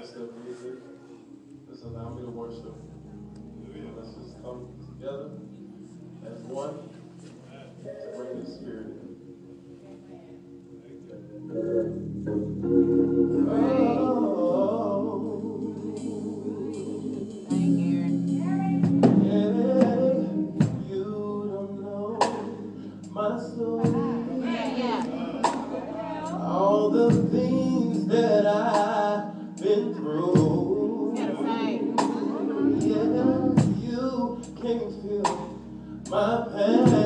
best of music. Just allow me to worship. Let's just come together as one. my past.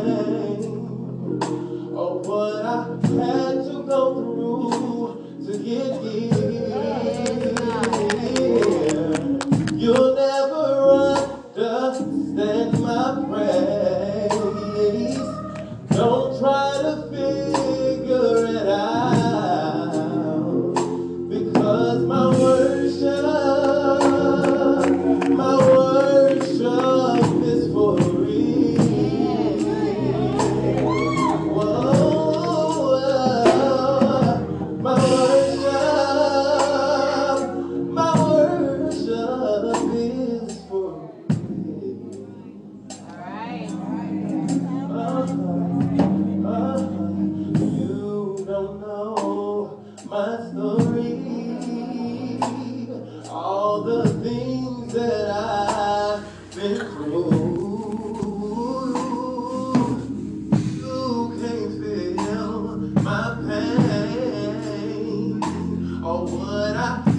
the things that I've been through. You can't feel my pain or what I.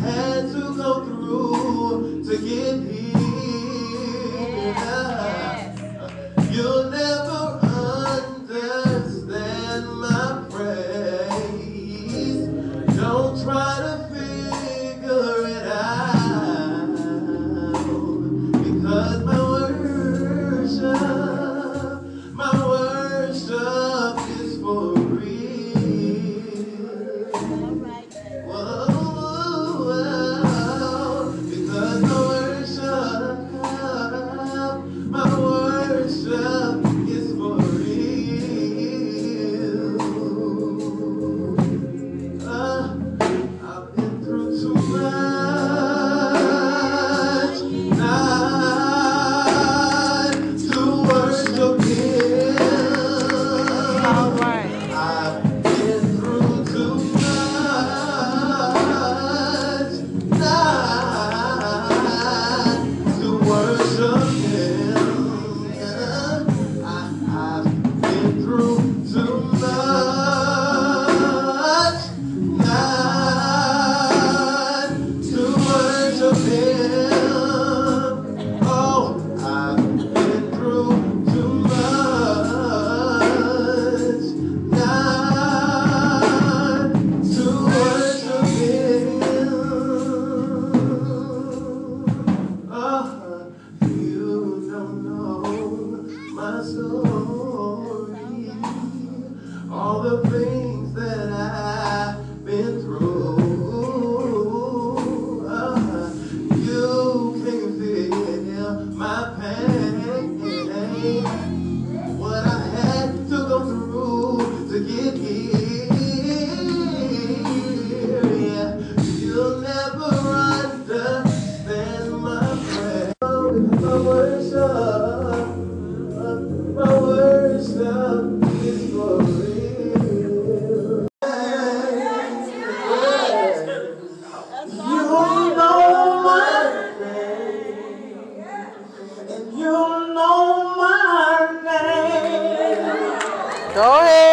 Go ahead.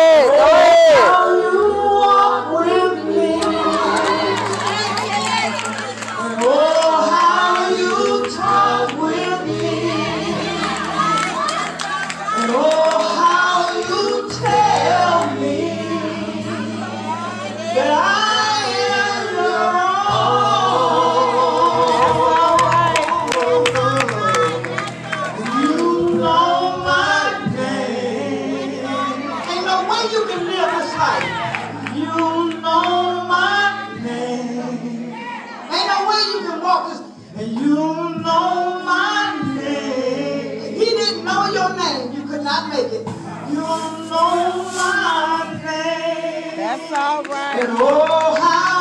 make it. You know my name. That's all right. And oh, how